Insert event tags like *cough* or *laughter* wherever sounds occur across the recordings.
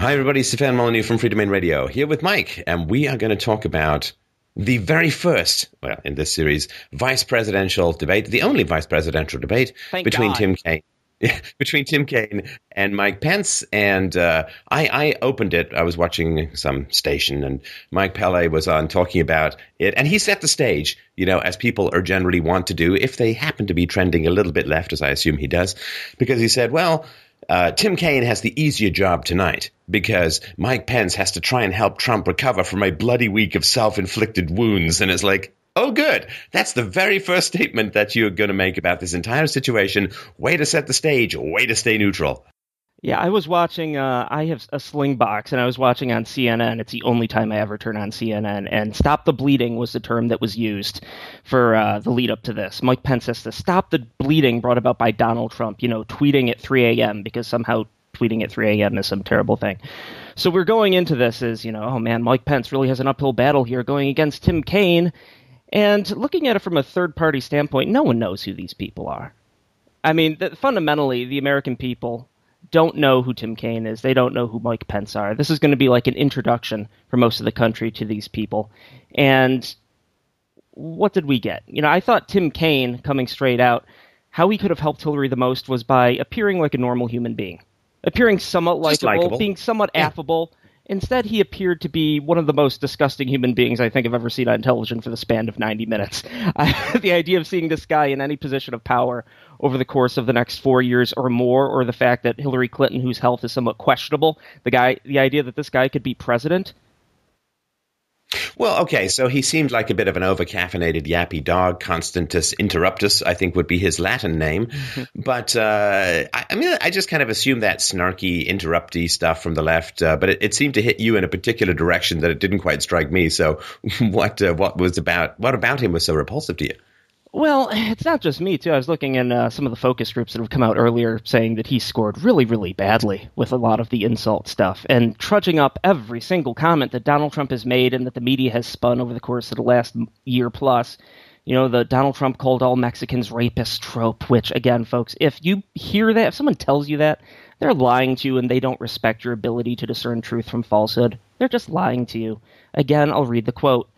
Hi, everybody. Stefan Molyneux from Freedomain Radio here with Mike, and we are going to talk about the very first, well, in this series, vice presidential debate, the only vice presidential debate Thank between God. Tim Kaine. *laughs* between Tim Kaine and Mike Pence, and uh, I, I opened it. I was watching some station, and Mike Pele was on talking about it, and he set the stage, you know, as people are generally want to do if they happen to be trending a little bit left, as I assume he does, because he said, well, uh, Tim Kaine has the easier job tonight because Mike Pence has to try and help Trump recover from a bloody week of self inflicted wounds. And it's like, oh, good. That's the very first statement that you're going to make about this entire situation. Way to set the stage, way to stay neutral. Yeah, I was watching. Uh, I have a Slingbox, and I was watching on CNN. It's the only time I ever turn on CNN. And "stop the bleeding" was the term that was used for uh, the lead up to this. Mike Pence says to stop the bleeding brought about by Donald Trump. You know, tweeting at 3 a.m. because somehow tweeting at 3 a.m. is some terrible thing. So we're going into this as you know, oh man, Mike Pence really has an uphill battle here going against Tim Kaine. And looking at it from a third party standpoint, no one knows who these people are. I mean, fundamentally, the American people don't know who Tim Kaine is. They don't know who Mike Pence are. This is going to be like an introduction for most of the country to these people. And what did we get? You know, I thought Tim Kaine, coming straight out, how he could have helped Hillary the most was by appearing like a normal human being, appearing somewhat likable, being somewhat Yeah. affable. Instead, he appeared to be one of the most disgusting human beings I think I've ever seen on television for the span of 90 minutes. *laughs* The idea of seeing this guy in any position of power over the course of the next four years or more, or the fact that Hillary Clinton, whose health is somewhat questionable, the guy, the idea that this guy could be president, Well, okay, so he seemed like a bit of an overcaffeinated yappy dog. Constantus interruptus, I think, would be his Latin name. *laughs* but uh, I, I mean, I just kind of assumed that snarky, interrupty stuff from the left. Uh, but it, it seemed to hit you in a particular direction that it didn't quite strike me. So, *laughs* what uh, what was about what about him was so repulsive to you? Well, *sighs* it's not just me too. I was looking in uh, some of the focus groups that have come out earlier, saying that he scored really, really badly with a lot of the insult stuff, and trudging up every single comment that Donald Trump has made and that the media has spun over the course of the last year plus. You know, the Donald Trump called all Mexicans rapists trope, which, again, folks, if you hear that, if someone tells you that, they're lying to you and they don't respect your ability to discern truth from falsehood. They're just lying to you. Again, I'll read the quote.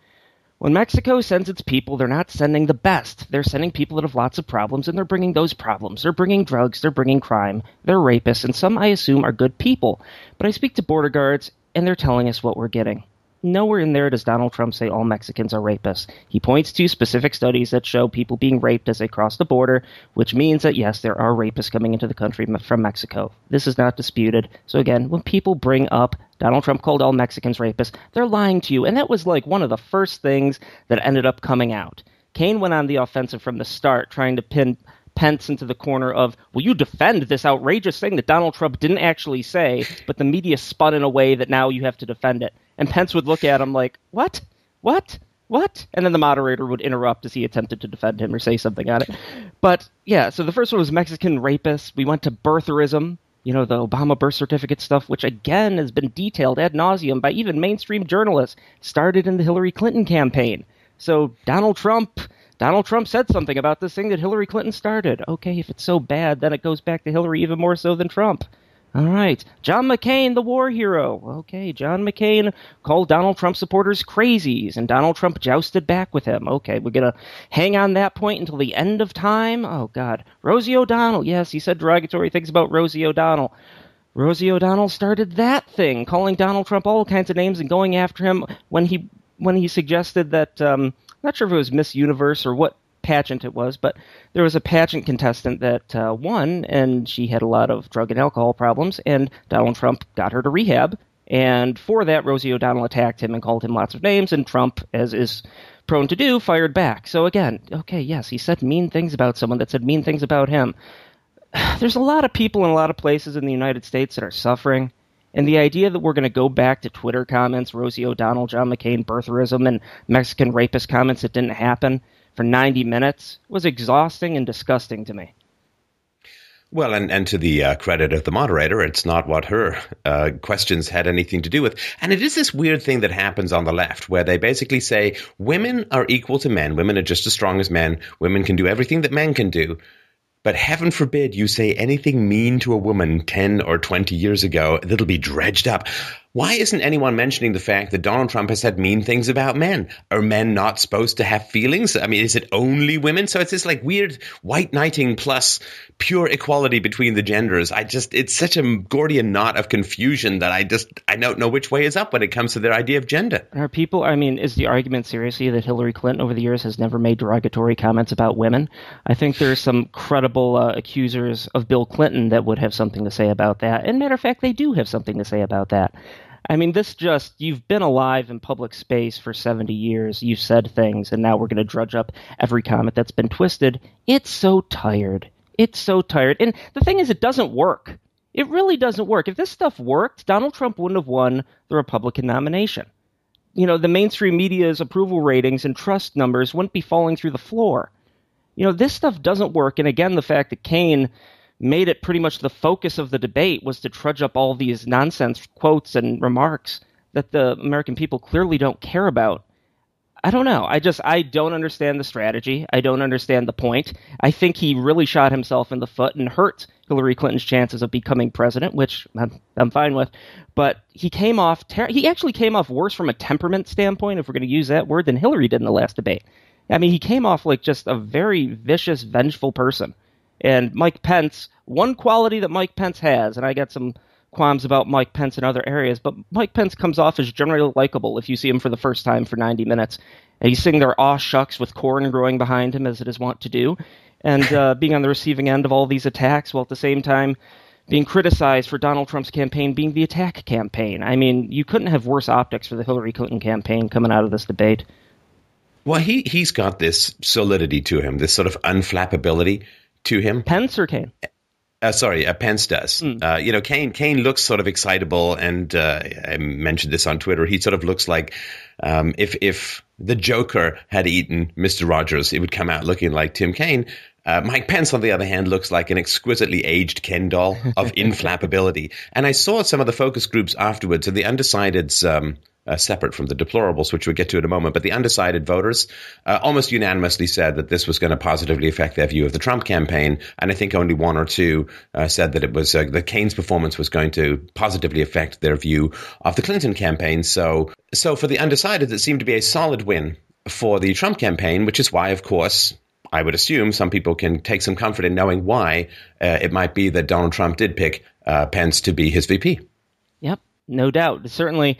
When Mexico sends its people, they're not sending the best. They're sending people that have lots of problems, and they're bringing those problems. They're bringing drugs, they're bringing crime, they're rapists, and some I assume are good people. But I speak to border guards, and they're telling us what we're getting. Nowhere in there does Donald Trump say all Mexicans are rapists. He points to specific studies that show people being raped as they cross the border, which means that yes, there are rapists coming into the country from Mexico. This is not disputed. So again, when people bring up Donald Trump called all Mexicans rapists, they're lying to you. And that was like one of the first things that ended up coming out. Kaine went on the offensive from the start, trying to pin Pence into the corner of, will you defend this outrageous thing that Donald Trump didn't actually say, but the media spun in a way that now you have to defend it. And Pence would look at him like, what? What? What? And then the moderator would interrupt as he attempted to defend him or say something on it. But yeah, so the first one was Mexican rapists. We went to birtherism, you know, the Obama birth certificate stuff, which again has been detailed ad nauseum by even mainstream journalists, started in the Hillary Clinton campaign. So Donald Trump Donald Trump said something about this thing that Hillary Clinton started. Okay, if it's so bad, then it goes back to Hillary even more so than Trump. All right. John McCain, the war hero. Okay, John McCain called Donald Trump supporters crazies, and Donald Trump jousted back with him. Okay, we're going to hang on that point until the end of time. Oh, God. Rosie O'Donnell. Yes, he said derogatory things about Rosie O'Donnell. Rosie O'Donnell started that thing, calling Donald Trump all kinds of names and going after him when he when he suggested that um, I'm not sure if it was Miss Universe or what pageant it was, but there was a pageant contestant that uh, won, and she had a lot of drug and alcohol problems, and Donald Trump got her to rehab. And for that, Rosie O'Donnell attacked him and called him lots of names, and Trump, as is prone to do, fired back. So again, okay, yes, he said mean things about someone that said mean things about him. *sighs* There's a lot of people in a lot of places in the United States that are suffering. And the idea that we're going to go back to Twitter comments, Rosie O'Donnell, John McCain, birtherism, and Mexican rapist comments that didn't happen for 90 minutes was exhausting and disgusting to me. Well, and, and to the uh, credit of the moderator, it's not what her uh, questions had anything to do with. And it is this weird thing that happens on the left where they basically say women are equal to men. Women are just as strong as men. Women can do everything that men can do. but heaven forbid you say anything mean to a woman 10 or 20 years ago that'll be dredged up. Why isn't anyone mentioning the fact that Donald Trump has said mean things about men? Are men not supposed to have feelings? I mean, is it only women? So it's this like weird white knighting plus pure equality between the genders. I just, it's such a Gordian knot of confusion that I just, I don't know which way is up when it comes to their idea of gender. Are people, I mean, is the argument seriously that Hillary Clinton over the years has never made derogatory comments about women? I think there's some credible uh, accusers of Bill Clinton that would have something to say about that. And matter of fact, they do have something to say about that. I mean, this just, you've been alive in public space for 70 years, you've said things, and now we're going to drudge up every comment that's been twisted. It's so tired. It's so tired. And the thing is, it doesn't work. It really doesn't work. If this stuff worked, Donald Trump wouldn't have won the Republican nomination. You know, the mainstream media's approval ratings and trust numbers wouldn't be falling through the floor. You know, this stuff doesn't work. And again, the fact that Kaine made it pretty much the focus of the debate was to trudge up all these nonsense quotes and remarks that the American people clearly don't care about. I don't know. I just I don't understand the strategy. I don't understand the point. I think he really shot himself in the foot and hurt Hillary Clinton's chances of becoming president, which I'm, I'm fine with. But he came off ter- he actually came off worse from a temperament standpoint, if we're going to use that word, than Hillary did in the last debate. I mean, he came off like just a very vicious, vengeful person. And Mike Pence, one quality that Mike Pence has, and I got some qualms about Mike Pence in other areas, but Mike Pence comes off as generally likable if you see him for the first time for 90 minutes. And he's sitting there aw shucks with corn growing behind him, as it is wont to do, and uh, *laughs* being on the receiving end of all these attacks, while at the same time being criticized for Donald Trump's campaign being the attack campaign. I mean, you couldn't have worse optics for the Hillary Clinton campaign coming out of this debate. Well, he, he's got this solidity to him, this sort of unflappability to him. Pence or Kaine? Uh, sorry, uh, Pence does. Mm. Uh, you know, Kaine Kaine looks sort of excitable, and uh, I mentioned this on Twitter. He sort of looks like um, if if the Joker had eaten Mister Rogers, it would come out looking like Tim Kaine. Uh, Mike Pence, on the other hand, looks like an exquisitely aged Ken doll of *laughs* inflappability. and I saw some of the focus groups afterwards, and the undecideds. Um, uh, separate from the deplorables, which we'll get to in a moment. But the undecided voters uh, almost unanimously said that this was going to positively affect their view of the Trump campaign, and I think only one or two uh, said that it was uh, that Kaine's performance was going to positively affect their view of the Clinton campaign. So, so for the undecided, it seemed to be a solid win for the Trump campaign, which is why, of course. I would assume some people can take some comfort in knowing why uh, it might be that Donald Trump did pick uh, Pence to be his VP. Yep, no doubt. Certainly,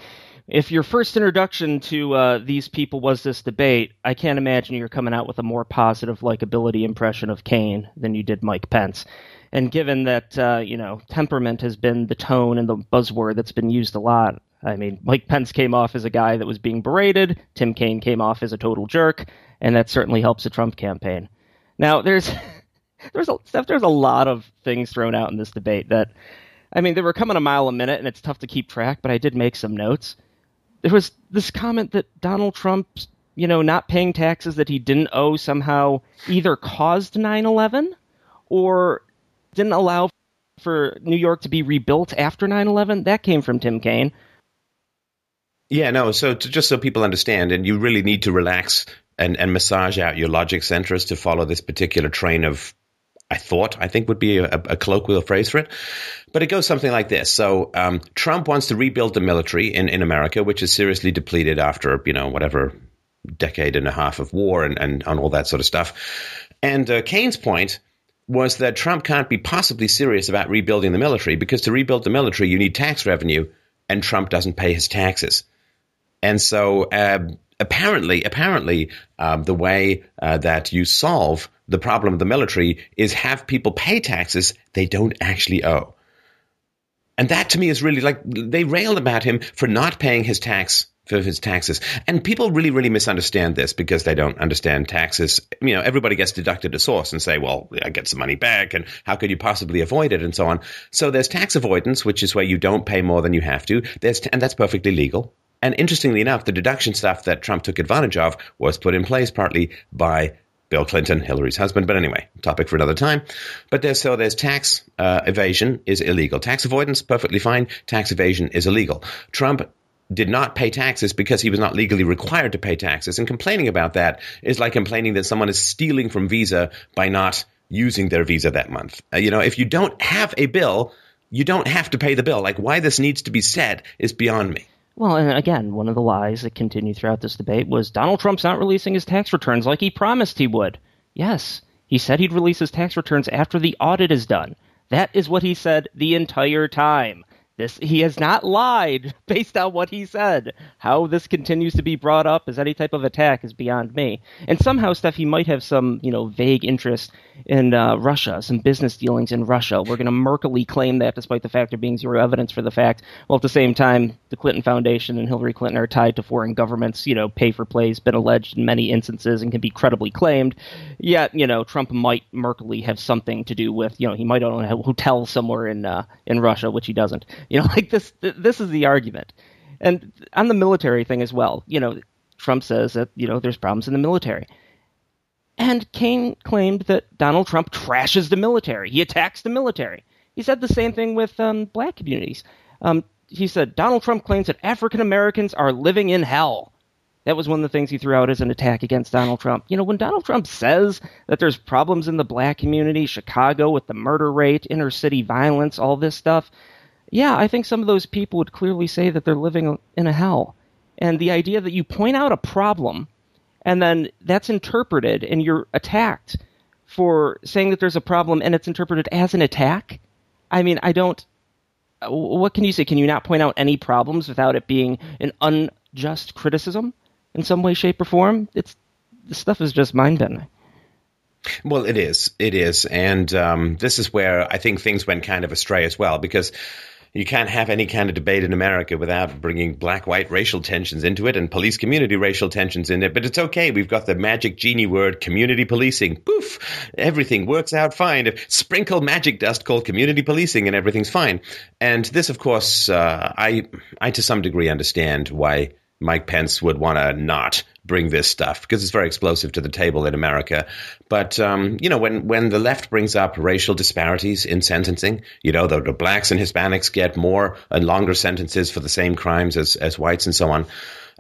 if your first introduction to uh, these people was this debate, I can't imagine you're coming out with a more positive likability impression of Kaine than you did Mike Pence. And given that uh, you know temperament has been the tone and the buzzword that's been used a lot, I mean Mike Pence came off as a guy that was being berated. Tim Kaine came off as a total jerk, and that certainly helps the Trump campaign. Now there's *laughs* there's a, there's a lot of things thrown out in this debate that I mean, they were coming a mile a minute, and it's tough to keep track, but I did make some notes there was this comment that Donald Trump's, you know, not paying taxes that he didn't owe somehow either caused 9/11 or didn't allow for New York to be rebuilt after 9/11. That came from Tim Kaine. Yeah, no. So to, just so people understand, and you really need to relax and, and massage out your logic centers to follow this particular train of I thought, I think would be a, a, colloquial phrase for it. But it goes something like this. So um, Trump wants to rebuild the military in, in America, which is seriously depleted after, you know, whatever decade and a half of war and, and, and all that sort of stuff. And uh, Kaine's point was that Trump can't be possibly serious about rebuilding the military because to rebuild the military, you need tax revenue, and Trump doesn't pay his taxes. And so uh, apparently, apparently, um, the way uh, that you solve the problem of the military is have people pay taxes they don't actually owe. And that to me is really like they railed about him for not paying his tax for his taxes. And people really, really misunderstand this because they don't understand taxes. You know, everybody gets deducted a source and say, well, I get some money back and how could you possibly avoid it and so on. So there's tax avoidance, which is where you don't pay more than you have to. There's, and that's perfectly legal. And interestingly enough, the deduction stuff that Trump took advantage of was put in place partly by Bill Clinton, Hillary's husband. But anyway, topic for another time. But there's so there's tax uh, evasion is illegal. Tax avoidance perfectly fine. Tax evasion is illegal. Trump did not pay taxes because he was not legally required to pay taxes. And complaining about that is like complaining that someone is stealing from Visa by not using their visa that month. Uh, you know, if you don't have a bill, you don't have to pay the bill. Like why this needs to be said is beyond me. Well, and again, one of the lies that continued throughout this debate was Donald Trump's not releasing his tax returns like he promised he would. Yes, he said he'd release his tax returns after the audit is done. That is what he said the entire time. This he has not lied *laughs* based on what he said. How this continues to be brought up as any type of attack is beyond me. And somehow, Steph, he might have some you know vague interest in uh, Russia, some business dealings in Russia. We're going to murkily claim that, despite the fact there being zero evidence for the fact. While at the same time, the Clinton Foundation and Hillary Clinton are tied to foreign governments. You know, pay for plays been alleged in many instances and can be credibly claimed. Yet, you know, Trump might murkily have something to do with. You know, he might own a hotel somewhere in uh, in Russia, which he doesn't. You know, *laughs* like this. This is the argument, and on the military thing as well. You know, Trump says that you know there's problems in the military, and Kaine claimed that Donald Trump trashes the military. He attacks the military. He said the same thing with um, black communities. Um, he said Donald Trump claims that African Americans are living in hell. That was one of the things he threw out as an attack against Donald Trump. You know, when Donald Trump says that there's problems in the black community, Chicago with the murder rate, inner city violence, all this stuff, yeah, I think some of those people would clearly say that they're living in a hell. And the idea that you point out a problem and then that's interpreted and you're attacked for saying that there's a problem and it's interpreted as an attack. I mean, I don't. What can you say? Can you not point out any problems without it being an unjust criticism in some way, shape, or form? It's this stuff is just mind bending. Well, it is. It is. And um, this is where I think things went kind of astray as well, because you can't have any kind of debate in America without bringing black white racial tensions into it and police community racial tensions in it. But it's okay. We've got the magic genie word community policing. Poof! Everything works out fine. If Sprinkle magic dust called community policing and everything's fine. And this, of course, uh, I, I to some degree understand why Mike Pence would want to not bring this stuff because it's very explosive to the table in America. But um, you know, when when the left brings up racial disparities in sentencing, you know, the, the blacks and Hispanics get more and longer sentences for the same crimes as as whites and so on.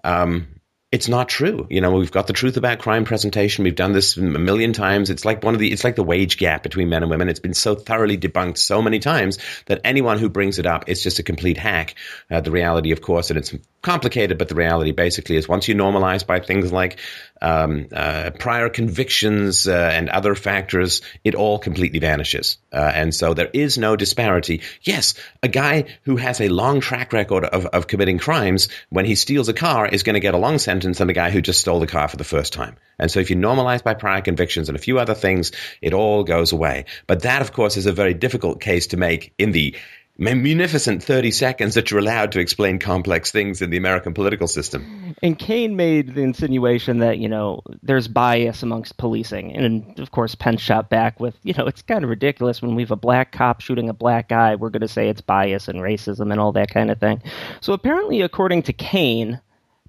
Um, it's not true. You know, we've got the truth about crime presentation. We've done this a million times. It's like one of the, it's like the wage gap between men and women. It's been so thoroughly debunked so many times that anyone who brings it up is just a complete hack. Uh, the reality, of course, and it's complicated, but the reality basically is once you normalize by things like um, uh, prior convictions uh, and other factors, it all completely vanishes. Uh, and so there is no disparity. Yes, a guy who has a long track record of, of committing crimes, when he steals a car, is going to get a long sentence than a guy who just stole the car for the first time. And so if you normalize by prior convictions and a few other things, it all goes away. But that, of course, is a very difficult case to make in the munificent 30 seconds that you're allowed to explain complex things in the American political system. And Kaine made the insinuation that, you know, there's bias amongst policing. And of course, Pence shot back with, you know, it's kind of ridiculous when we have a black cop shooting a black guy, we're going to say it's bias and racism and all that kind of thing. So apparently, according to Kaine,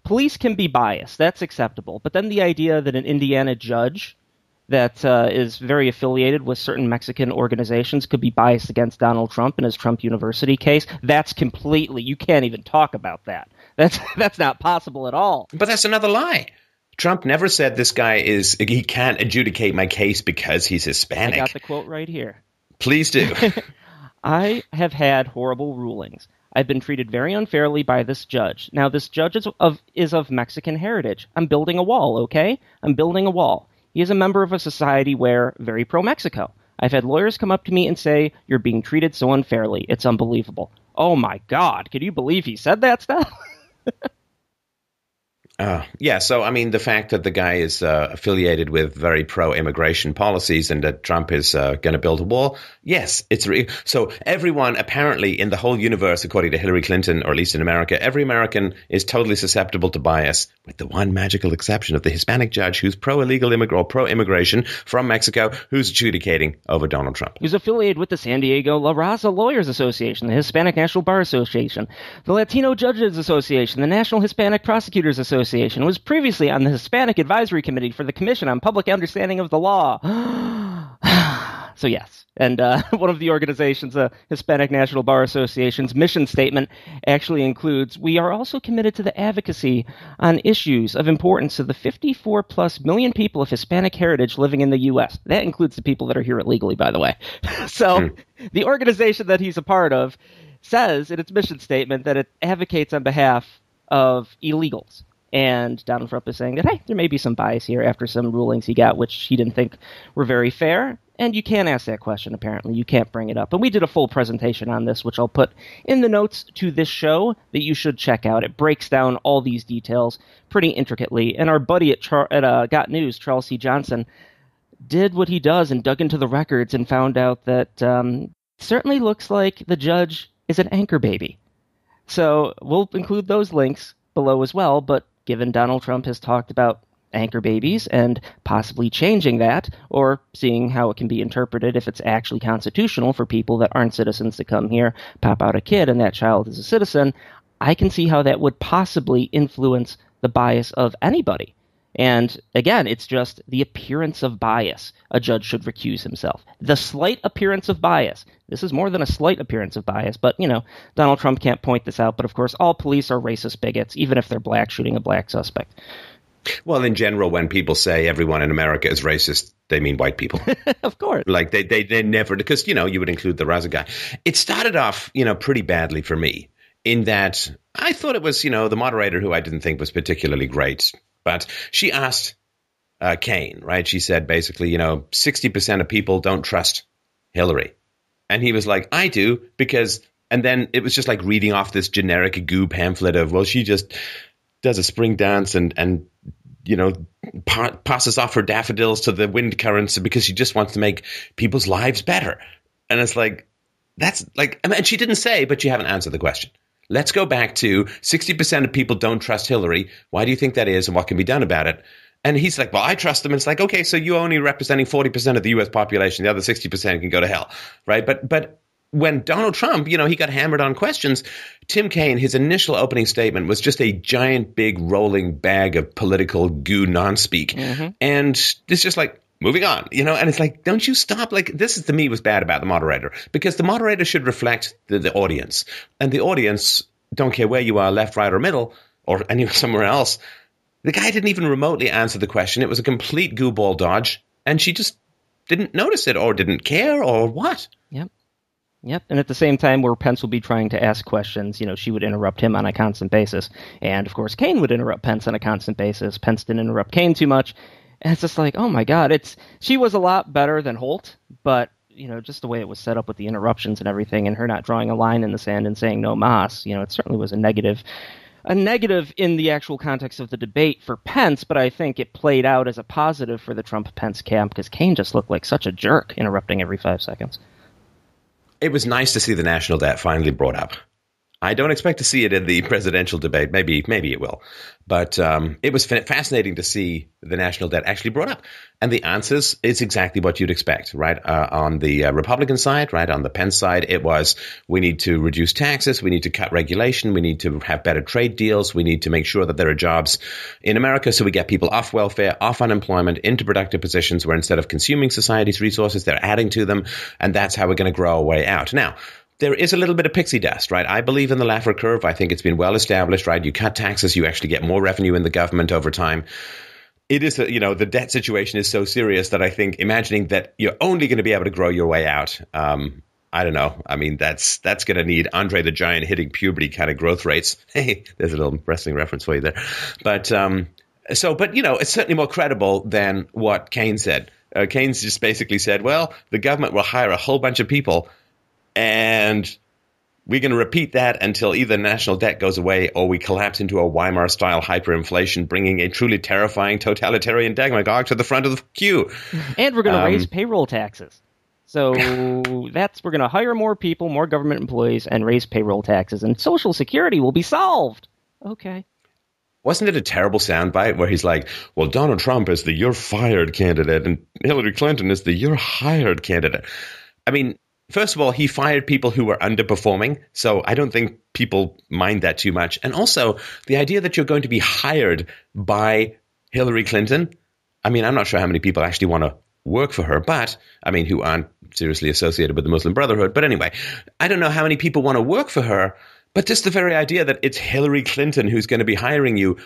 police can be biased. That's acceptable. But then the idea that an Indiana judge that uh, is very affiliated with certain Mexican organizations could be biased against Donald Trump in his Trump University case. That's completely you can't even talk about that. *laughs* That's that's not possible at all. But that's another lie. Trump never said this guy is he can't adjudicate my case because he's Hispanic. I got the quote right here. Please do. *laughs* I have had horrible rulings. I've been treated very unfairly by this judge. Now, this judge is of, is of Mexican heritage. I'm building a wall, okay? I'm building a wall. He is a member of a society where very pro Mexico. I've had lawyers come up to me and say, You're being treated so unfairly. It's unbelievable. Oh my God. Could you believe he said that stuff? *laughs* Uh, yeah, so I mean, the fact that the guy is uh, affiliated with very pro-immigration policies and that Trump is uh, going to build a wall, yes, it's re- so. Everyone apparently in the whole universe, according to Hillary Clinton, or at least in America, every American is totally susceptible to bias, with the one magical exception of the Hispanic judge who's pro-illegal immigrant or pro-immigration from Mexico, who's adjudicating over Donald Trump. He's affiliated with the San Diego La Raza Lawyers Association, the Hispanic National Bar Association, the Latino Judges Association, the National Hispanic Prosecutors Association. Association was previously on the Hispanic Advisory Committee for the Commission on Public Understanding of the Law. *gasps* So yes, and uh, *laughs* one of the organizations, the uh, Hispanic National Bar Association's mission statement, actually includes: "We are also committed to the advocacy on issues of importance to the 54 plus million people of Hispanic heritage living in the U.S. That includes the people that are here illegally, by the way. *laughs* so, mm. the organization that he's a part of says in its mission statement that it advocates on behalf of illegals." And Donald Trump is saying that, hey, there may be some bias here after some rulings he got, which he didn't think were very fair. And you can't ask that question, apparently. You can't bring it up. And we did a full presentation on this, which I'll put in the notes to this show that you should check out. It breaks down all these details pretty intricately. And our buddy at, Char- at uh, Got News, Charles C. Johnson, did what he does and dug into the records and found out that um, certainly looks like the judge is an anchor baby. So we'll include those links below as well. But given Donald Trump has talked about anchor babies and possibly changing that or seeing how it can be interpreted if it's actually constitutional for people that aren't citizens to come here, pop out a kid, and that child is a citizen, I can see how that would possibly influence the bias of anybody. And again, it's just the appearance of bias. A judge should recuse himself. The slight appearance of bias. This is more than a slight appearance of bias, but you know, Donald Trump can't point this out. But of course, all police are racist bigots, even if they're black shooting a black suspect. Well, in general, when people say everyone in America is racist, they mean white people. *laughs* of course. Like they, they, they never, because, you know, you would include the Raza guy. It started off, you know, pretty badly for me in that I thought it was, you know, the moderator who I didn't think was particularly great. But she asked uh, Kaine, right? She said basically, you know, 60% of people don't trust Hillary. And he was like, I do because, and then it was just like reading off this generic goo pamphlet of, well, she just does a spring dance and, and you know, pa- passes off her daffodils to the wind currents because she just wants to make people's lives better. And it's like, that's like, and she didn't say, but you haven't answered the question. Let's go back to 60% of people don't trust Hillary. Why do you think that is and what can be done about it? And he's like, well, I trust them. And it's like, okay, so you're only representing 40% of the US population. The other 60% can go to hell. Right. But, but when Donald Trump, you know, he got hammered on questions, Tim Kaine, his initial opening statement was just a giant, big, rolling bag of political goo non-speak. Mm-hmm. And it's just like, moving on, you know, and it's like, don't you stop? Like, this is to me was bad about the moderator because the moderator should reflect the, the audience. And the audience don't care where you are, left, right, or middle, or *laughs* anywhere somewhere else. The guy didn't even remotely answer the question. It was a complete gooball dodge, and she just didn't notice it or didn't care or what. Yep. Yep. And at the same time, where Pence would be trying to ask questions, you know, she would interrupt him on a constant basis. And of course, Kaine would interrupt Pence on a constant basis. Pence didn't interrupt Kaine too much. And it's just like, oh my God, it's she was a lot better than Holt, but you know, just the way it was set up with the interruptions and everything, and her not drawing a line in the sand and saying no mas, you know, it certainly was a negative a negative in the actual context of the debate for Pence, but I think it played out as a positive for the Trump Pence camp because Kaine just looked like such a jerk interrupting every five seconds it was nice to see the national debt finally brought up. I don't expect to see it in the presidential debate. Maybe, maybe it will. But um, it was fascinating to see the national debt actually brought up. And the answers is exactly what you'd expect, right? Uh, on the uh, Republican side, right? On the Pence side, it was we need to reduce taxes, we need to cut regulation, we need to have better trade deals, we need to make sure that there are jobs in America so we get people off welfare, off unemployment, into productive positions where instead of consuming society's resources, they're adding to them. And that's how we're going to grow our way out. Now, there is a little bit of pixie dust, right? I believe in the Laffer curve. I think it's been well established, right? You cut taxes, you actually get more revenue in the government over time. It is, a, you know, the debt situation is so serious that I think imagining that you're only going to be able to grow your way out, um, I don't know. I mean, that's that's going to need Andre the Giant hitting puberty kind of growth rates. *laughs* Hey, there's a little wrestling reference for you there. But um, so, but you know, it's certainly more credible than what Kaine said. Uh, Kaine's just basically said, well, the government will hire a whole bunch of people and we're going to repeat that until either national debt goes away or we collapse into a Weimar style hyperinflation, bringing a truly terrifying totalitarian demagogue to the front of the queue. And we're going to um, raise payroll taxes. So *laughs* that's we're going to hire more people, more government employees, and raise payroll taxes, and Social Security will be solved. Okay. Wasn't it a terrible soundbite where he's like, "Well, Donald Trump is the you're fired candidate, and Hillary Clinton is the you're hired candidate." I mean, First of all, he fired people who were underperforming. So I don't think people mind that too much. And also, the idea that you're going to be hired by Hillary Clinton. I mean, I'm not sure how many people actually want to work for her, but I mean, who aren't seriously associated with the Muslim Brotherhood. But anyway, I don't know how many people want to work for her, but just the very idea that it's Hillary Clinton who's going to be hiring you,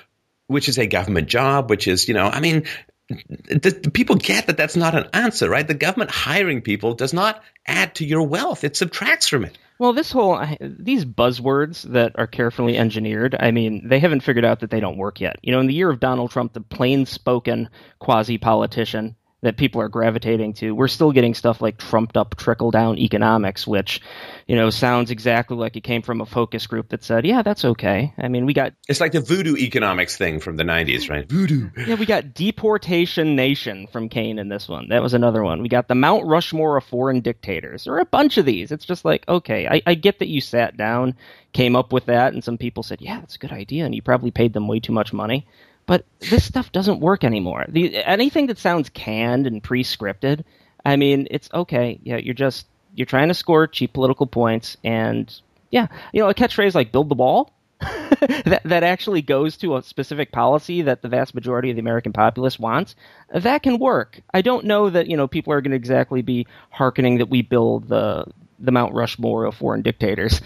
which is a government job, which is, you know, I mean, the, people get that that's not an answer, right? The government hiring people does not add to your wealth; it subtracts from it. Well, this whole these buzzwords that are carefully engineered, I mean, they haven't figured out that they don't work yet. You know, in the year of Donald Trump, the plain-spoken quasi-politician that people are gravitating to. We're still getting stuff like trumped up trickle down economics, which, you know, sounds exactly like it came from a focus group that said, yeah, that's okay. I mean, we got. It's like the voodoo economics thing from the 90s, right? Voodoo. Yeah, we got Deportation Nation from Kaine in this one. That was another one. We got the Mount Rushmore of foreign dictators. There are a bunch of these. It's just like, okay, I, I get that you sat down, came up with that, and some people said, yeah, that's a good idea, and you probably paid them way too much money. But this stuff doesn't work anymore. The, anything that sounds canned and pre-scripted, I mean, it's okay. Yeah, you're just you're trying to score cheap political points, and yeah, you know, a catchphrase like "build the wall" *laughs* that that actually goes to a specific policy that the vast majority of the American populace wants. That can work. I don't know that you know people are going to exactly be hearkening that we build the the Mount Rushmore of foreign dictators.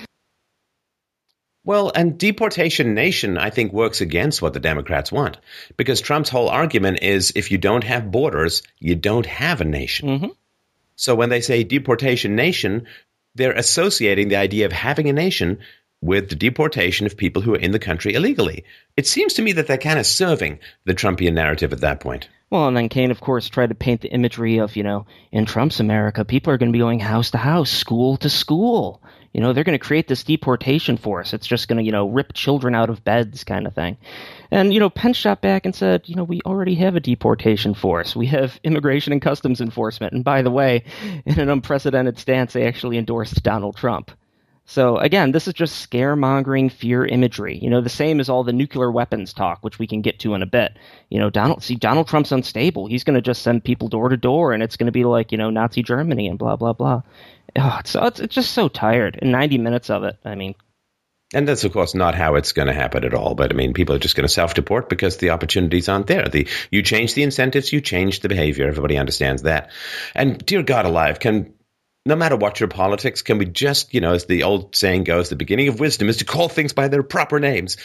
Well, and deportation nation, I think, works against what the Democrats want. Because Trump's whole argument is if you don't have borders, you don't have a nation. Mm-hmm. So when they say deportation nation, they're associating the idea of having a nation with the deportation of people who are in the country illegally. It seems to me that they're kind of serving the Trumpian narrative at that point. Well, and then Kaine, of course, tried to paint the imagery of, you know, in Trump's America, people are going to be going house to house, school to school. You know, they're going to create this deportation force. It's just going to, you know, rip children out of beds kind of thing. And, you know, Pence shot back and said, you know, we already have a deportation force. We have *laughs* immigration and customs enforcement. And by the way, in an unprecedented stance, they actually endorsed Donald Trump. So again, this is just scaremongering fear imagery. You know, the same as all the nuclear weapons talk, which we can get to in a bit. You know, Donald see Donald Trump's unstable. He's going to just send people door to door, and it's going to be like you know Nazi Germany and blah blah blah oh, it's, oh, it's, it's just so tired. In 90 minutes of it, I mean. And that's, of course, not how it's going to happen at all. But I mean, people are just going to self deport because the opportunities aren't there. The, you change the incentives, you change the behavior. Everybody understands that. And dear God alive, can no matter what your politics, can we just, you know, as the old saying goes, the beginning of wisdom is to call things by their proper names.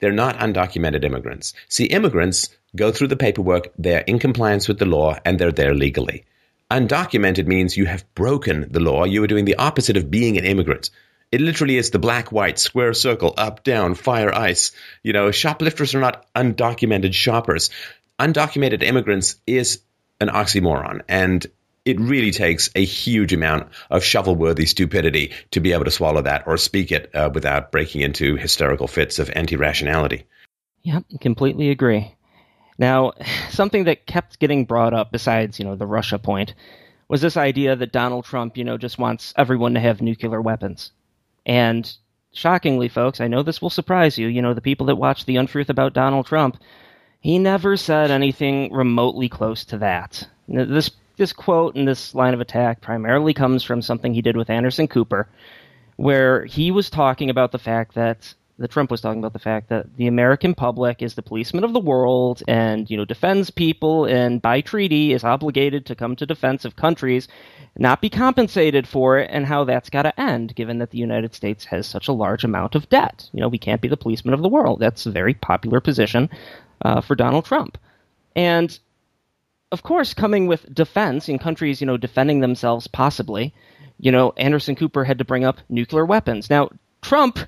They're not undocumented immigrants. See, immigrants go through the paperwork, they're in compliance with the law, and they're there legally. Undocumented means you have broken the law. You are doing the opposite of being an immigrant. It literally is the black, white, square circle, up, down, fire, ice. You know, shoplifters are not undocumented shoppers. Undocumented immigrants is an oxymoron. And it really takes a huge amount of shovel-worthy stupidity to be able to swallow that or speak it uh, without breaking into hysterical fits of anti-rationality. Yep, completely agree. Now, *sighs* something that kept getting brought up, besides you know the Russia point, was this idea that Donald Trump, you know, just wants everyone to have nuclear weapons. And shockingly, folks, I know this will surprise you. You know, the people that watch the Untruth about Donald Trump, he never said anything remotely close to that. This this quote and this line of attack primarily comes from something he did with Anderson Cooper, where he was talking about the fact that that Trump was talking about the fact that the American public is the policeman of the world and you know defends people and by treaty is obligated to come to defense of countries not be compensated for it and how that's got to end given that the United States has such a large amount of debt. You know we can't be the policeman of the world. That's a very popular position uh, for Donald Trump. And of course coming with defense in countries you know defending themselves possibly you know Anderson Cooper had to bring up nuclear weapons. Now Trump,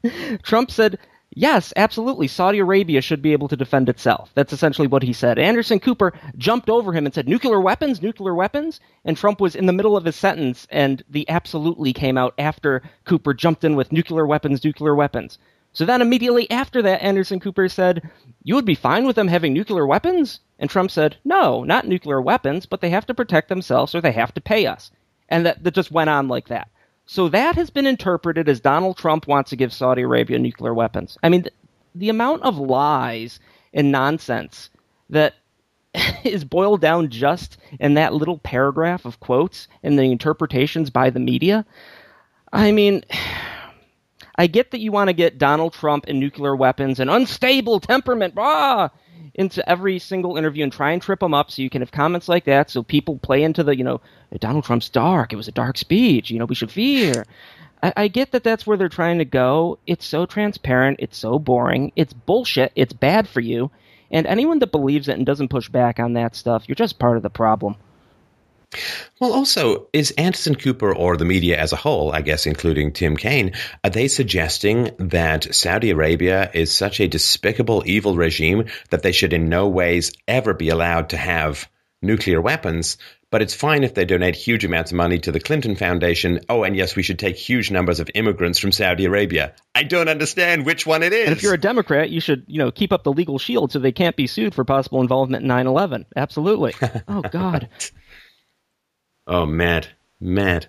*laughs* Trump said, yes, absolutely, Saudi Arabia should be able to defend itself. That's essentially what he said. Anderson Cooper jumped over him and said, nuclear weapons, nuclear weapons. And Trump was in the middle of his sentence, and the absolutely came out after Cooper jumped in with nuclear weapons, nuclear weapons. So then immediately after that, Anderson Cooper said, You would be fine with them having nuclear weapons? And Trump said, No, not nuclear weapons, but they have to protect themselves or they have to pay us. And that, that just went on like that. So that has been interpreted as Donald Trump wants to give Saudi Arabia nuclear weapons. I mean, the, the amount of lies and nonsense that *laughs* is boiled down just in that little paragraph of quotes and the interpretations by the media. I mean, *sighs* I get that you want to get Donald Trump and nuclear weapons and unstable temperament, ah, into every single interview and try and trip them up so you can have comments like that so people play into the, you know, Donald Trump's dark. It was a dark speech. You know, we should fear. I, I get that that's where they're trying to go. It's so transparent. It's so boring. It's bullshit. It's bad for you. And anyone that believes it and doesn't push back on that stuff, you're just part of the problem. Well, also, is Anderson Cooper or the media as a whole, I guess, including Tim Kaine, are they suggesting that Saudi Arabia is such a despicable, evil regime that they should in no ways ever be allowed to have nuclear weapons? But it's fine if they donate huge amounts of money to the Clinton Foundation. Oh, and yes, we should take huge numbers of immigrants from Saudi Arabia. I don't understand which one it is. And if you're a Democrat, you should, you know, keep up the legal shield so they can't be sued for possible involvement in 9/11. Absolutely. *laughs* oh God. Oh, mad, mad.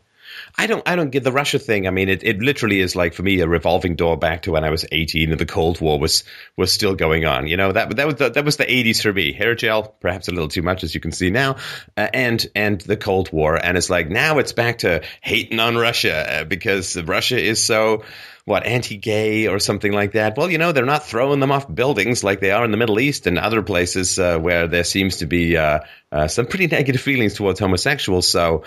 I don't, I don't get the Russia thing. I mean, it, it literally is like for me a revolving door back to when I was 18 and the Cold War was was still going on. You know, that that was the, that was the 80s for me. Hair gel, perhaps a little too much, as you can see now, uh, and and the Cold War. And it's like now it's back to hating on Russia uh, because Russia is so what anti-gay or something like that. Well, you know, they're not throwing them off buildings like they are in the Middle East and other places uh, where there seems to be uh, uh, some pretty *laughs* negative feelings towards homosexuals. So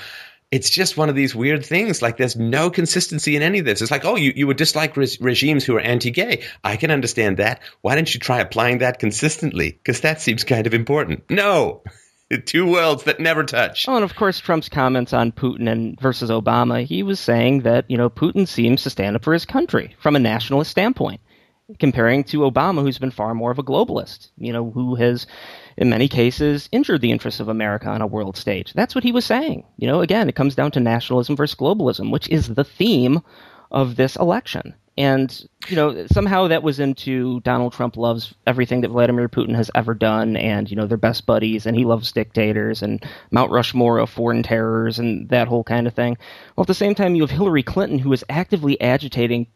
it's just one of these weird things. Like there's no consistency in any of this. It's like, oh, you, you would dislike re- regimes who are anti-gay. I can understand that. Why don't you try applying that consistently? Because that seems kind of important. No. *laughs* *laughs* Two worlds that never touch. Oh, and of course, Trump's comments on Putin and versus Obama, he was saying that you know Putin seems to stand up for his country from a nationalist standpoint, comparing to Obama, who's been far more of a globalist. You know, who has, in many cases, injured the interests of America on a world stage. That's what he was saying. You know, again, it comes down to nationalism versus globalism, which is the theme of this election. And, you know, somehow that was into Donald Trump loves everything that Vladimir Putin has ever done, and, you know, they're best buddies, and he loves dictators and Mount Rushmore of foreign terrors and that whole kind of thing. Well, at the same time, you have Hillary Clinton, who is actively agitating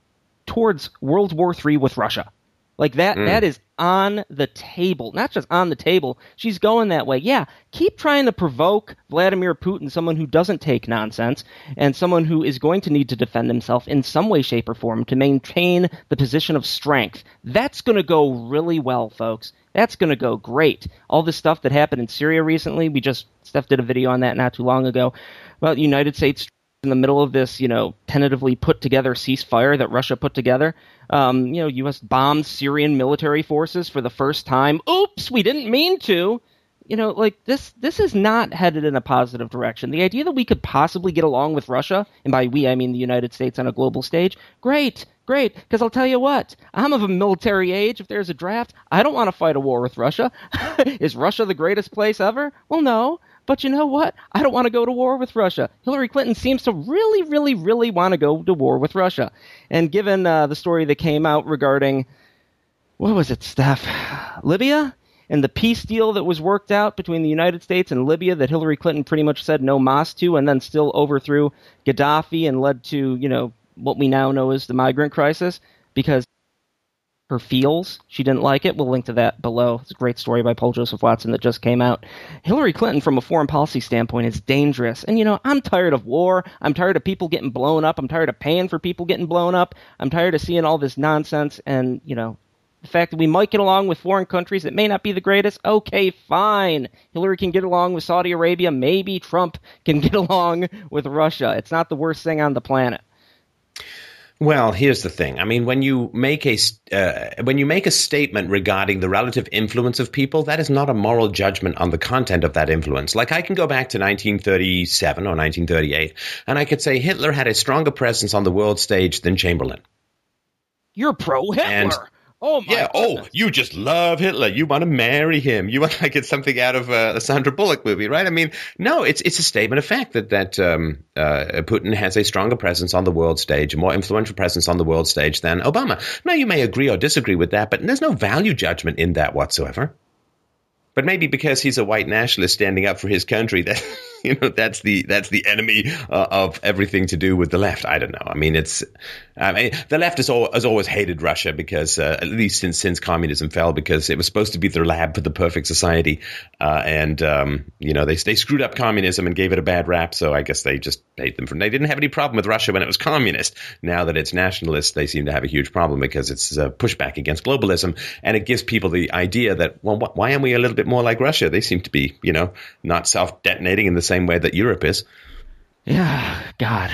towards World War III with Russia. Like that, mm. that is on the table. Not just on the table. She's going that way. Yeah, keep trying to provoke Vladimir Putin, someone who doesn't take nonsense, and someone who is going to need to defend himself in some way, shape, or form to maintain the position of strength. That's going to go really well, folks. That's going to go great. All this stuff that happened in Syria recently, we just Steph did a video on that not too long ago about United States in the middle of this, you know, tentatively put together ceasefire that Russia put together. Um, you know, U.S. bombed Syrian military forces for the first time. Oops, we didn't mean to. You know, like this. This is not headed in a positive direction. The idea that we could possibly get along with Russia, and by we I mean the United States on a global stage, great, great. Because I'll tell you what, I'm of a military age. If there's a draft, I don't want to fight a war with Russia. *laughs* is Russia the greatest place ever? Well, no. But you know what? I don't want to go to war with Russia. Hillary Clinton seems to really, really, really want to go to war with Russia. And given uh, the story that came out regarding, what was it, Steph? Libya? And the peace deal that was worked out between the United States and Libya that Hillary Clinton pretty much said no mas to and then still overthrew Gaddafi and led to, you know, what we now know as the migrant crisis because her feels. She didn't like it. We'll link to that below. It's a great story by Paul Joseph Watson that just came out. Hillary Clinton, from a foreign policy standpoint, is dangerous. And, you know, I'm tired of war. I'm tired of people getting blown up. I'm tired of paying for people getting blown up. I'm tired of seeing all this nonsense. And, you know, the fact that we might get along with foreign countries that may not be the greatest, okay, fine. Hillary can get along with Saudi Arabia. Maybe Trump can *laughs* get along with Russia. It's not the worst thing on the planet. Well, here's the thing. I mean, when you make a uh, when you make a statement regarding the relative influence of people, that is not a moral judgment on the content of that influence. Like I can go back to 1937 or 1938, and I could say Hitler had a stronger presence on the world stage than Chamberlain. You're pro Hitler. Oh my! Yeah. Oh, goodness. Oh, you just love Hitler. You want to marry him. You want *laughs* like it's something out of uh, a Sandra Bullock movie, right? I mean, no, it's it's a statement of fact that that um, uh, Putin has a stronger presence on the world stage, a more influential presence on the world stage than Obama. Now, you may agree or disagree with that, but there's no value judgment in that whatsoever. But maybe because he's a white nationalist standing up for his country, *laughs* that *laughs* you know, that's the that's the enemy uh, of everything to do with the left. I don't know. I mean, it's I mean, the left has, has always hated Russia because uh, at least since since communism fell, because it was supposed to be their lab for the perfect society, uh, and um, you know they they screwed up communism and gave it a bad rap. So I guess they just hate them for. They didn't have any problem with Russia when it was communist. Now that it's nationalist, they seem to have a huge problem because it's a pushback against globalism, and it gives people the idea that well, wh- why aren't we a little bit more like Russia? They seem to be, you know, not self detonating in the same way that Europe is. Yeah, God.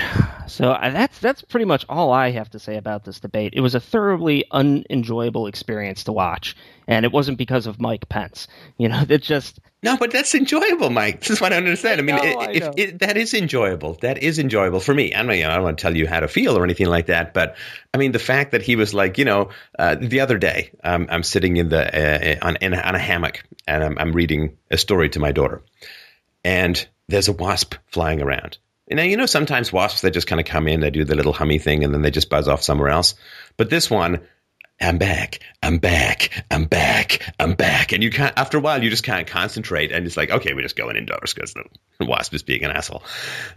So uh, that's that's pretty much all I have to say about this debate. It was a thoroughly unenjoyable experience to watch, and it wasn't because of Mike Pence. You know, *laughs* it just no, but that's enjoyable, Mike. *laughs* This is what I don't understand. I mean, know, I if, that is enjoyable. That is enjoyable for me. I mean, I don't want to tell you how to feel or anything like that, but I mean, the fact that he was like, you know, uh, the other day, um, I'm sitting in the uh, on in, on a hammock and I'm, I'm reading a story to my daughter, and there's a wasp flying around. And now, you know, sometimes wasps, they just kind of come in, they do the little hummy thing, and then they just buzz off somewhere else. But this one, I'm back, I'm back, I'm back, I'm back. And you can't, after a while, you just can't concentrate. And it's like, okay, we're just going indoors because the wasp is being an asshole.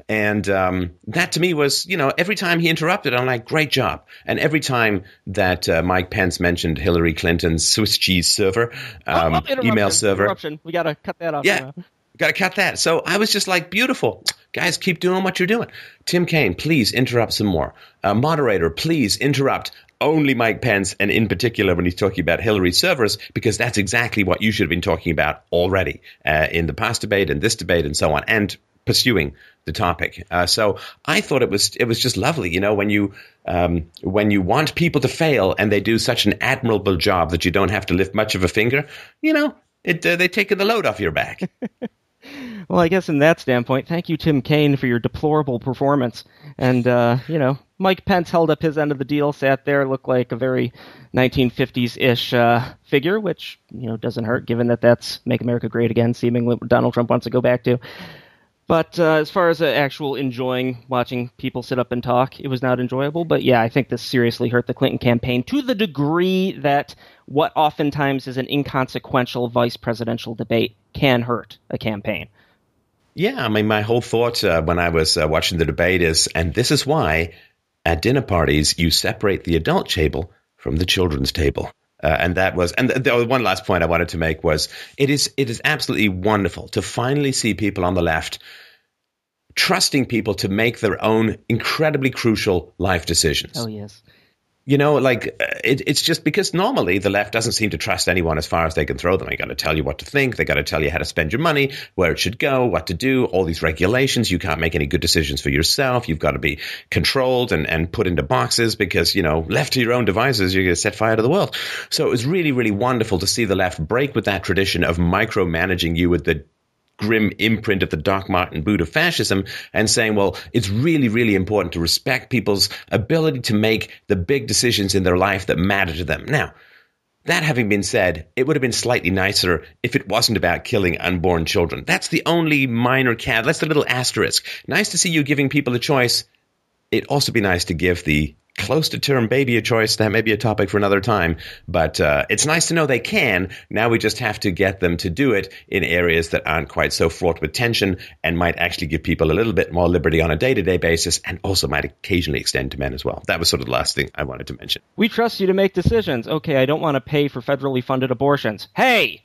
And um, that to me was, you know, every time he interrupted, I'm like, great job. And every time that uh, Mike Pence mentioned Hillary Clinton's Swiss cheese server, um, Oh, oh, email server. Interruption. We got to cut that off. Yeah. now. Got to cut that. So I was just like, beautiful. Guys, keep doing what you're doing. Tim Kaine, please interrupt some more. Uh, moderator, please interrupt only Mike Pence, and in particular when he's talking about Hillary servers, because that's exactly what you should have been talking about already uh, in the past debate and this debate and so on, and pursuing the topic. Uh, so I thought it was it was just lovely, you know, when you um, when you want people to fail and they do such an admirable job that you don't have to lift much of a finger, you know, it uh, they take the load off your back. *laughs* Well, I guess in that standpoint, thank you, Tim Kaine, for your deplorable performance. And, uh, you know, Mike Pence held up his end of the deal, sat there, looked like a very 1950s ish uh, figure, which, you know, doesn't hurt given that that's Make America Great Again, seemingly what Donald Trump wants to go back to. But uh, as far as uh, actual enjoying watching people sit up and talk, it was not enjoyable. But yeah, I think this seriously hurt the Clinton campaign to the degree that what oftentimes is an inconsequential vice presidential debate can hurt a campaign. Yeah, I mean, my whole thought uh, when I was uh, watching the debate is, and this is why at dinner parties you separate the adult table from the children's table. Uh, and that was, and the, the one last point I wanted to make was, it is it is absolutely wonderful to finally see people on the left trusting people to make their own incredibly crucial life decisions. Oh yes. You know, like uh, it, it's just because normally the left doesn't seem to trust anyone as far as they can throw them. They got to tell you what to think. They got to tell you how to spend your money, where it should go, what to do, all these regulations. You can't make any good decisions for yourself. You've got to be controlled and, and put into boxes because, you know, left to your own devices, you're going to set fire to the world. So it was really, really wonderful to see the left break with that tradition of micromanaging you with the grim imprint of the Doc Marten boot of fascism and saying, well, it's really, really important to respect people's ability to make the big decisions in their life that matter to them. Now, that having been said, it would have been slightly nicer if it wasn't about killing unborn children. That's the only minor cat. That's the little asterisk. Nice to see you giving people a choice. It'd also be nice to give the close to term baby a choice. That may be a topic for another time, but uh, it's nice to know they can. Now we just have to get them to do it in areas that aren't quite so fraught with tension and might actually give people a little bit more liberty on a day to day basis and also might occasionally extend to men as well. That was sort of the last thing I wanted to mention. We trust you to make decisions. Okay, I don't want to pay for federally funded abortions. Hey!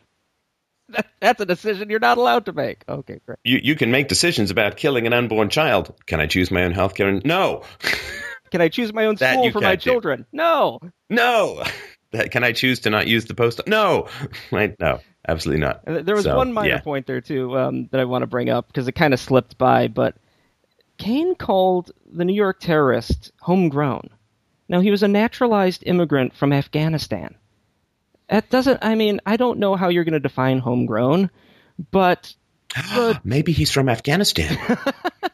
That, that's a decision you're not allowed to make. Okay, great. You, you can make decisions about killing an unborn child. Can I choose my own health care? No. *laughs* Can I choose my own That school for my do. children? No. No. *laughs* That- Can I choose to not use the post? No. *laughs* Right? No. Absolutely not. And There was So, one minor yeah. point there too um, that I want to bring up because it kind of slipped by. But Kaine called the New York terrorist homegrown. Now he was a naturalized immigrant from Afghanistan. That doesn't. I mean, I don't know how you're going to define homegrown, but *gasps* Maybe he's from Afghanistan. *laughs*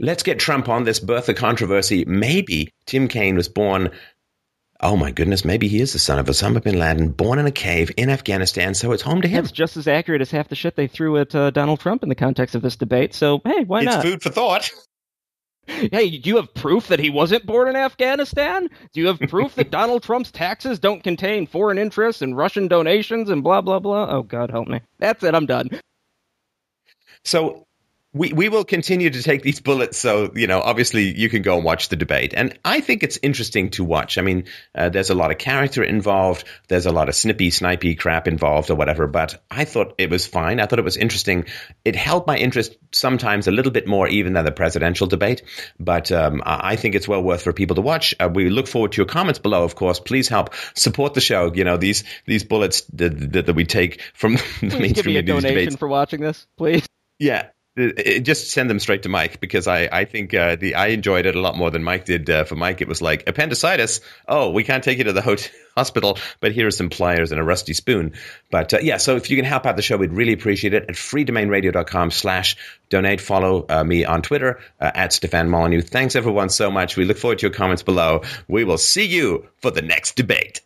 Let's get Trump on this birther controversy. Maybe Tim Kaine was born. Oh my goodness, maybe he is the son of Osama bin Laden, born in a cave in Afghanistan, so it's home to him. that's just as accurate as half the shit they threw at uh, Donald Trump in the context of this debate. So hey, why It's not? food for thought. *laughs* Hey, do you have proof that he wasn't born in Afghanistan? Do you have proof that *laughs* Donald Trump's taxes don't contain foreign interests and Russian donations and blah blah blah? Oh God, help me. That's it. I'm done. So we, we will continue to take these bullets. So, you know, obviously you can go and watch the debate. And I think it's interesting to watch. I mean, uh, there's a lot of character involved. There's a lot of snippy, snipey crap involved or whatever. But I thought it was fine. I thought it was interesting. It held my interest sometimes a little bit more even than the presidential debate. But um, I think it's well worth for people to watch. Uh, we look forward to your comments below, of course. Please help support the show. You know, these, these bullets that, that, that we take from *laughs* the Please mainstream give me a donation debates. for watching this, please. Yeah. It- just send them straight to Mike because I, I think uh, the I enjoyed it a lot more than Mike did. Uh, for Mike, it was like appendicitis. Oh, we can't take you to the *laughs* hot- hospital, but here are some pliers and a rusty spoon. But uh, yeah, so if you can help out the show, we'd really appreciate it at freedomainradio.com slash donate. Follow uh, me on Twitter uh, at Stefan Molyneux. Thanks everyone so much. We look forward to your comments below. We will see you for the next debate.